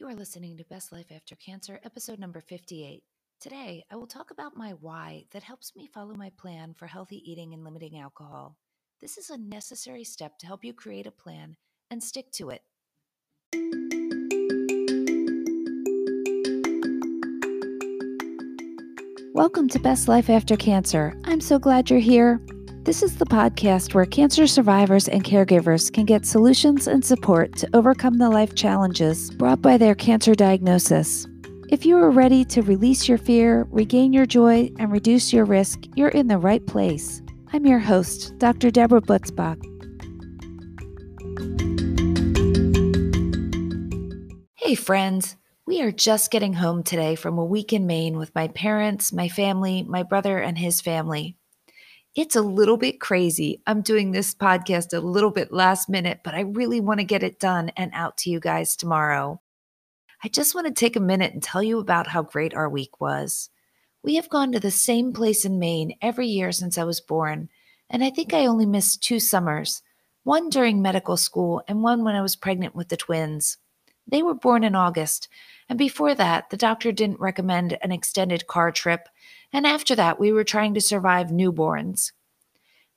You are listening to Best Life After Cancer, episode number 58. Today, I will talk about my why that helps me follow my plan for healthy eating and limiting alcohol. This is a necessary step to help you create a plan and stick to it. Welcome to Best Life After Cancer. I'm so glad you're here. This is the podcast where cancer survivors and caregivers can get solutions and support to overcome the life challenges brought by their cancer diagnosis. If you are ready to release your fear, regain your joy, and reduce your risk, you're in the right place. I'm your host, Dr. Deborah Butzbach. Hey, friends. We are just getting home today from a week in Maine with my parents, my family, my brother, and his family. It's a little bit crazy. I'm doing this podcast a little bit last minute, but I really want to get it done and out to you guys tomorrow. I just want to take a minute and tell you about how great our week was. We have gone to the same place in Maine every year since I was born, and I think I only missed two summers one during medical school and one when I was pregnant with the twins. They were born in August, and before that, the doctor didn't recommend an extended car trip and after that, we were trying to survive newborns.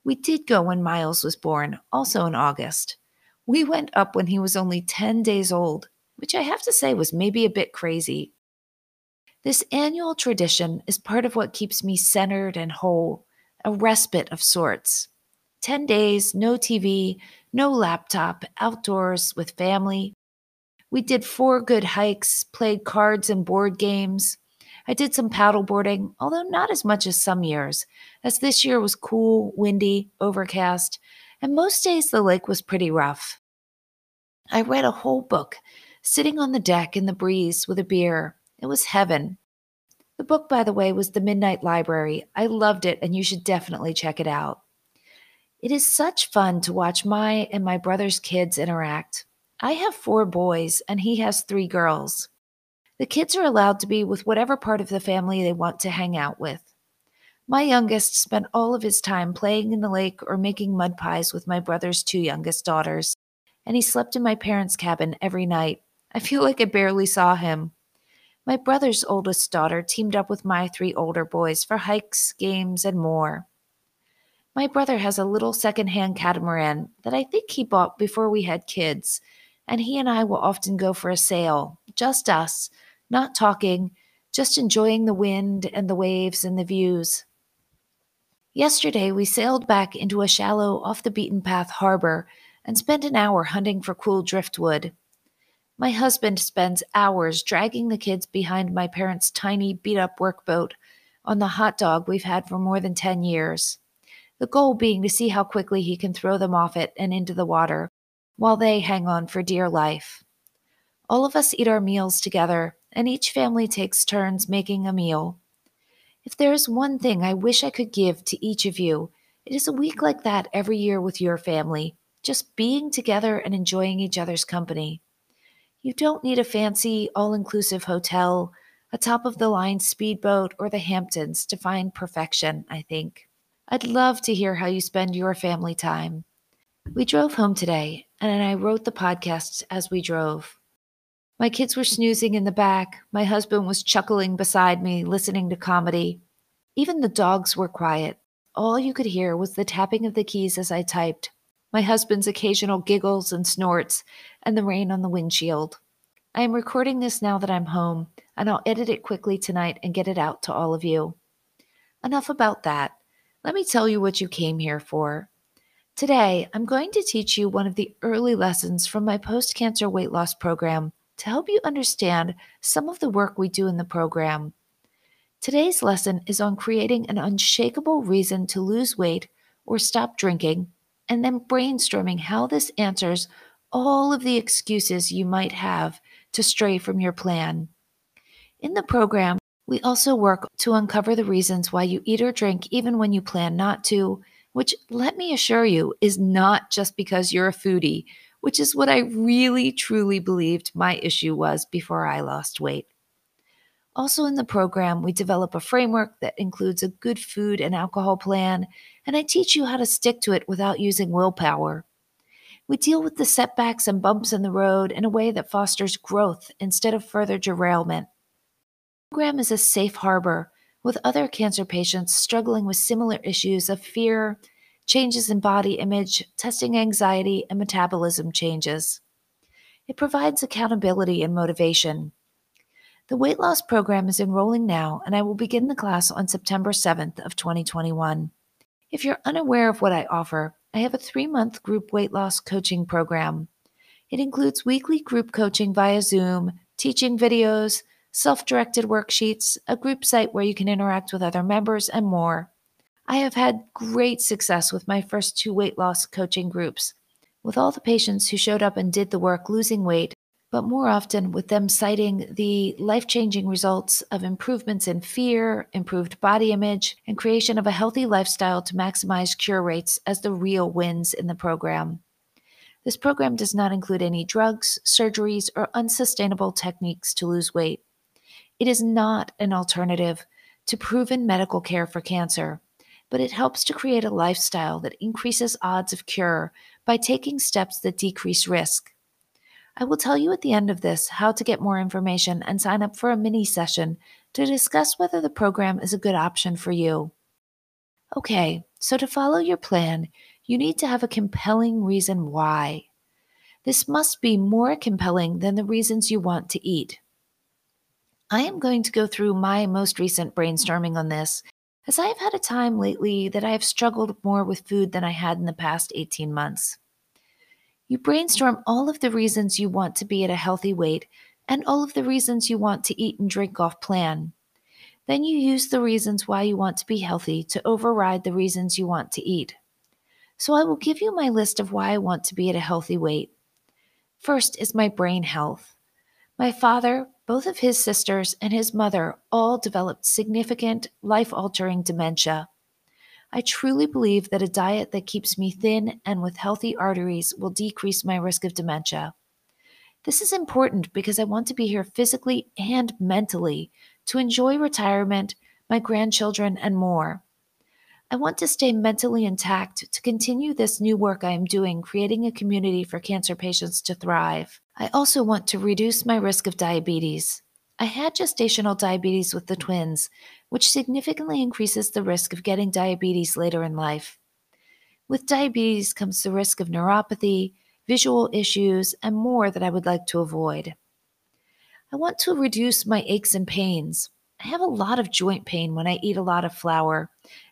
We did go when Miles was born, also in August. We went up when he was only 10 days old, which I have to say was maybe a bit crazy. This annual tradition is part of what keeps me centered and whole, a respite of sorts. 10 days, no TV, no laptop, outdoors with family. We did four good hikes, played cards and board games. I did some paddleboarding, although not as much as some years, as this year was cool, windy, overcast, and most days the lake was pretty rough. I read a whole book, sitting on the deck in the breeze with a beer. It was heaven. The book, by the way, was The Midnight Library. I loved it, and you should definitely check it out. It is such fun to watch my and my brother's kids interact. I have four boys, and he has three girls. The kids are allowed to be with whatever part of the family they want to hang out with. My youngest spent all of his time playing in the lake or making mud pies with my brother's two youngest daughters, and he slept in my parents' cabin every night. I feel like I barely saw him. My brother's oldest daughter teamed up with my three older boys for hikes, games, and more. My brother has a little second-hand catamaran that I think he bought before we had kids, and he and I will often go for a sail, just us, not talking, just enjoying the wind and the waves and the views. Yesterday, we sailed back into a shallow, off the beaten path harbor and spent an hour hunting for cool driftwood. My husband spends hours dragging the kids behind my parents' tiny, beat up workboat on the hot dog we've had for more than 10 years. The goal being to see how quickly he can throw them off it and into the water, while they hang on for dear life. All of us eat our meals together, and each family takes turns making a meal. If there is one thing I wish I could give to each of you, it is a week like that every year with your family, just being together and enjoying each other's company. You don't need a fancy, all inclusive hotel, a top of the line speedboat, or the Hamptons to find perfection, I think. I'd love to hear how you spend your family time. We drove home today, and I wrote the podcast as we drove. My kids were snoozing in the back. My husband was chuckling beside me, listening to comedy. Even the dogs were quiet. All you could hear was the tapping of the keys as I typed, my husband's occasional giggles and snorts, and the rain on the windshield. I am recording this now that I'm home, and I'll edit it quickly tonight and get it out to all of you. Enough about that. Let me tell you what you came here for. Today, I'm going to teach you one of the early lessons from my post cancer weight loss program to help you understand some of the work we do in the program. Today's lesson is on creating an unshakable reason to lose weight or stop drinking, and then brainstorming how this answers all of the excuses you might have to stray from your plan. In the program, we also work to uncover the reasons why you eat or drink even when you plan not to, which, let me assure you, is not just because you're a foodie which is what I really truly believed my issue was before I lost weight. Also, in the program, we develop a framework that includes a good food and alcohol plan, and I teach you how to stick to it without using willpower. We deal with the setbacks and bumps in the road in a way that fosters growth instead of further derailment. The program is a safe harbor with other cancer patients struggling with similar issues of fear, changes in body image, testing anxiety, and metabolism changes. It provides accountability and motivation. The weight loss program is enrolling now, and I will begin the class on September 7th of 2021. If you're unaware of what I offer, I have a three month group weight loss coaching program. It includes weekly group coaching via Zoom, teaching videos, self directed worksheets, a group site where you can interact with other members, and more. I have had great success with my first two weight loss coaching groups, with all the patients who showed up and did the work losing weight, but more often with them citing the life changing results of improvements in fear, improved body image, and creation of a healthy lifestyle to maximize cure rates as the real wins in the program. This program does not include any drugs, surgeries, or unsustainable techniques to lose weight. It is not an alternative to proven medical care for cancer, but it helps to create a lifestyle that increases odds of cure by taking steps that decrease risk. I will tell you at the end of this how to get more information and sign up for a mini session to discuss whether the program is a good option for you. Okay, so to follow your plan, you need to have a compelling reason why. This must be more compelling than the reasons you want to eat. I am going to go through my most recent brainstorming on this, as I have had a time lately that I have struggled more with food than I had in the past 18 months. You brainstorm all of the reasons you want to be at a healthy weight and all of the reasons you want to eat and drink off plan. Then you use the reasons why you want to be healthy to override the reasons you want to eat. So I will give you my list of why I want to be at a healthy weight. First is my brain health. My father, both of his sisters, and his mother all developed significant, life altering dementia. I truly believe that a diet that keeps me thin and with healthy arteries will decrease my risk of dementia. This is important because I want to be here physically and mentally to enjoy retirement, my grandchildren, and more. I want to stay mentally intact to continue this new work I am doing, creating a community for cancer patients to thrive. I also want to reduce my risk of diabetes. I had gestational diabetes with the twins, which significantly increases the risk of getting diabetes later in life. With diabetes comes the risk of neuropathy, visual issues, and more that I would like to avoid. I want to reduce my aches and pains. I have a lot of joint pain when I eat a lot of flour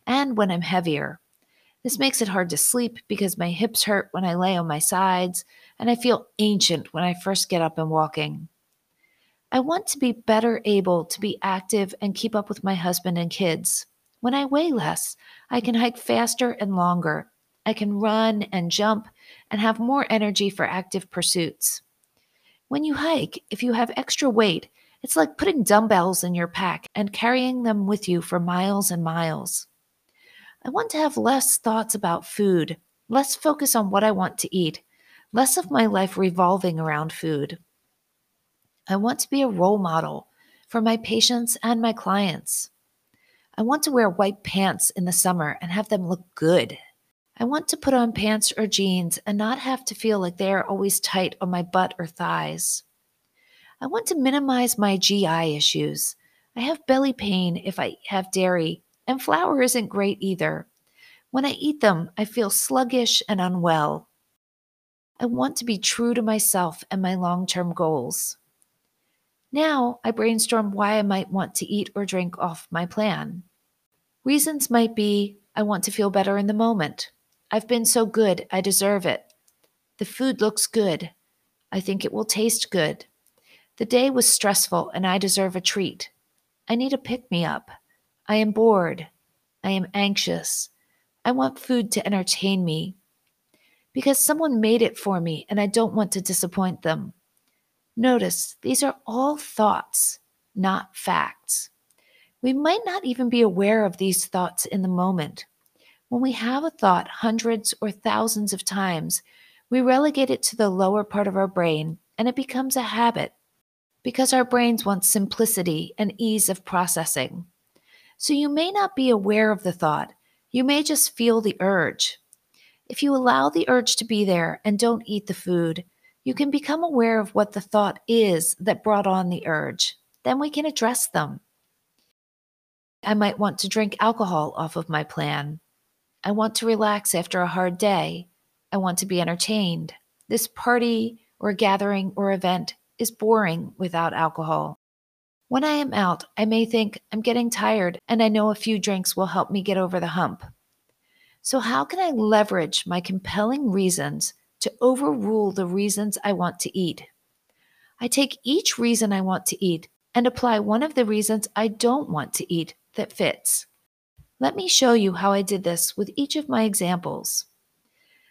and when I'm heavier. This makes it hard to sleep because my hips hurt when I lay on my sides, and I feel ancient when I first get up and walking. I want to be better able to be active and keep up with my husband and kids. When I weigh less, I can hike faster and longer. I can run and jump and have more energy for active pursuits. When you hike, if you have extra weight, it's like putting dumbbells in your pack and carrying them with you for miles and miles. I want to have less thoughts about food, less focus on what I want to eat, less of my life revolving around food. I want to be a role model for my patients and my clients. I want to wear white pants in the summer and have them look good. I want to put on pants or jeans and not have to feel like they are always tight on my butt or thighs. I want to minimize my GI issues. I have belly pain if I have dairy, and flour isn't great either. When I eat them, I feel sluggish and unwell. I want to be true to myself and my long term goals. Now I brainstorm why I might want to eat or drink off my plan. Reasons might be I want to feel better in the moment. I've been so good, I deserve it. The food looks good. I think it will taste good. The day was stressful and I deserve a treat. I need a pick me up. I am bored. I am anxious. I want food to entertain me. Because someone made it for me and I don't want to disappoint them. Notice these are all thoughts, not facts. We might not even be aware of these thoughts in the moment. When we have a thought hundreds or thousands of times, we relegate it to the lower part of our brain and it becomes a habit because our brains want simplicity and ease of processing. So you may not be aware of the thought, you may just feel the urge. If you allow the urge to be there and don't eat the food, you can become aware of what the thought is that brought on the urge. Then we can address them. I might want to drink alcohol off of my plan. I want to relax after a hard day. I want to be entertained. This party or gathering or event is boring without alcohol. When I am out, I may think I'm getting tired and I know a few drinks will help me get over the hump. So, how can I leverage my compelling reasons to overrule the reasons I want to eat? I take each reason I want to eat and apply one of the reasons I don't want to eat that fits. Let me show you how I did this with each of my examples.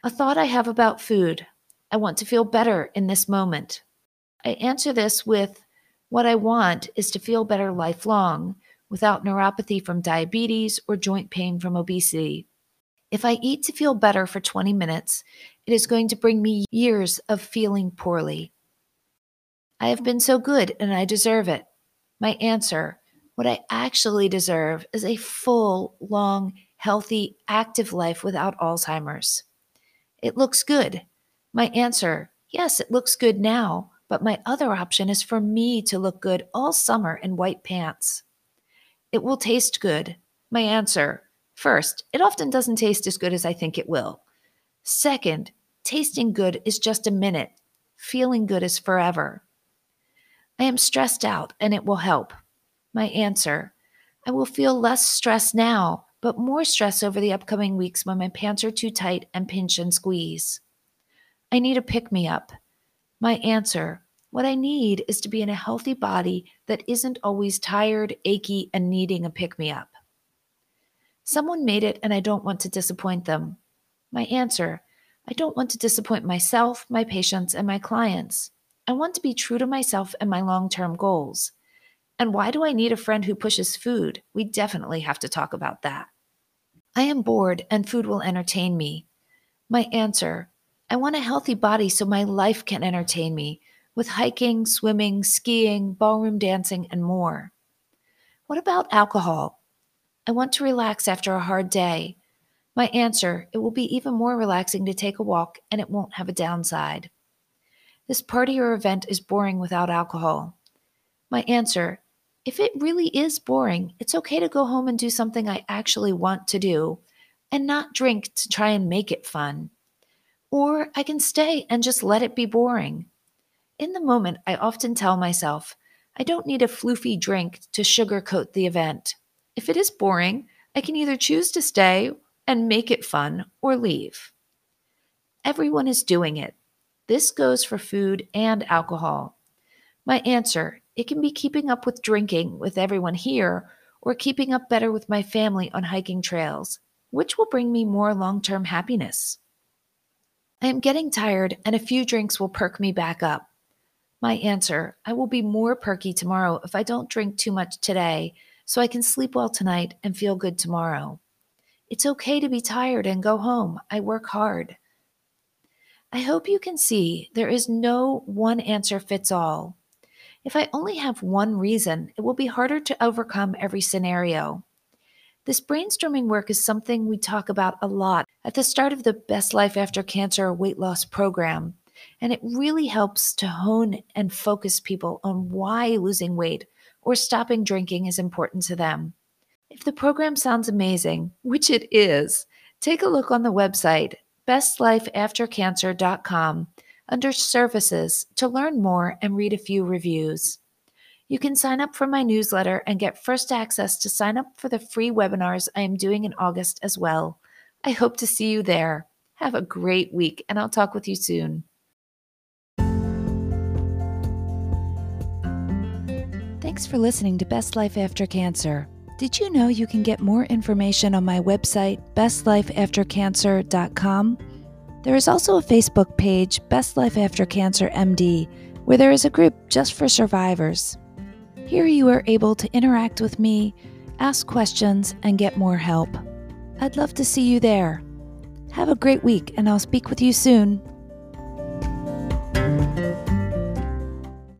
A thought I have about food. I want to feel better in this moment. I answer this with what I want is to feel better lifelong without neuropathy from diabetes or joint pain from obesity. If I eat to feel better for 20 minutes, it is going to bring me years of feeling poorly. I have been so good and I deserve it. My answer what I actually deserve is a full, long, healthy, active life without Alzheimer's. It looks good. My answer yes, it looks good now, but my other option is for me to look good all summer in white pants. It will taste good. My answer first, it often doesn't taste as good as I think it will. Second, tasting good is just a minute, feeling good is forever. I am stressed out and it will help. My answer I will feel less stress now, but more stress over the upcoming weeks when my pants are too tight and pinch and squeeze. I need a pick me up. My answer what I need is to be in a healthy body that isn't always tired, achy, and needing a pick me up. Someone made it and I don't want to disappoint them. My answer I don't want to disappoint myself, my patients, and my clients. I want to be true to myself and my long term goals. And why do I need a friend who pushes food? We definitely have to talk about that. I am bored and food will entertain me. My answer I want a healthy body so my life can entertain me with hiking, swimming, skiing, ballroom dancing, and more. What about alcohol? I want to relax after a hard day. My answer it will be even more relaxing to take a walk and it won't have a downside. This party or event is boring without alcohol. My answer if it really is boring, it's okay to go home and do something I actually want to do and not drink to try and make it fun. Or I can stay and just let it be boring. In the moment, I often tell myself, I don't need a floofy drink to sugarcoat the event. If it is boring, I can either choose to stay and make it fun or leave. Everyone is doing it. This goes for food and alcohol. My answer it can be keeping up with drinking with everyone here or keeping up better with my family on hiking trails, which will bring me more long term happiness. I am getting tired, and a few drinks will perk me back up. My answer I will be more perky tomorrow if I don't drink too much today, so I can sleep well tonight and feel good tomorrow. It's okay to be tired and go home. I work hard. I hope you can see there is no one answer fits all. If I only have one reason, it will be harder to overcome every scenario. This brainstorming work is something we talk about a lot at the start of the Best Life After Cancer weight loss program. And it really helps to hone and focus people on why losing weight or stopping drinking is important to them. If the program sounds amazing, which it is, take a look on the website bestlifeaftercancer.com under services to learn more and read a few reviews. You can sign up for my newsletter and get first access to sign up for the free webinars I am doing in August as well. I hope to see you there. Have a great week, and I'll talk with you soon. Thanks for listening to Best Life After Cancer. Did you know you can get more information on my website, bestlifeaftercancer.com? There is also a Facebook page, Best Life After Cancer MD, where there is a group just for survivors. Here you are able to interact with me, ask questions, and get more help. I'd love to see you there. Have a great week, and I'll speak with you soon.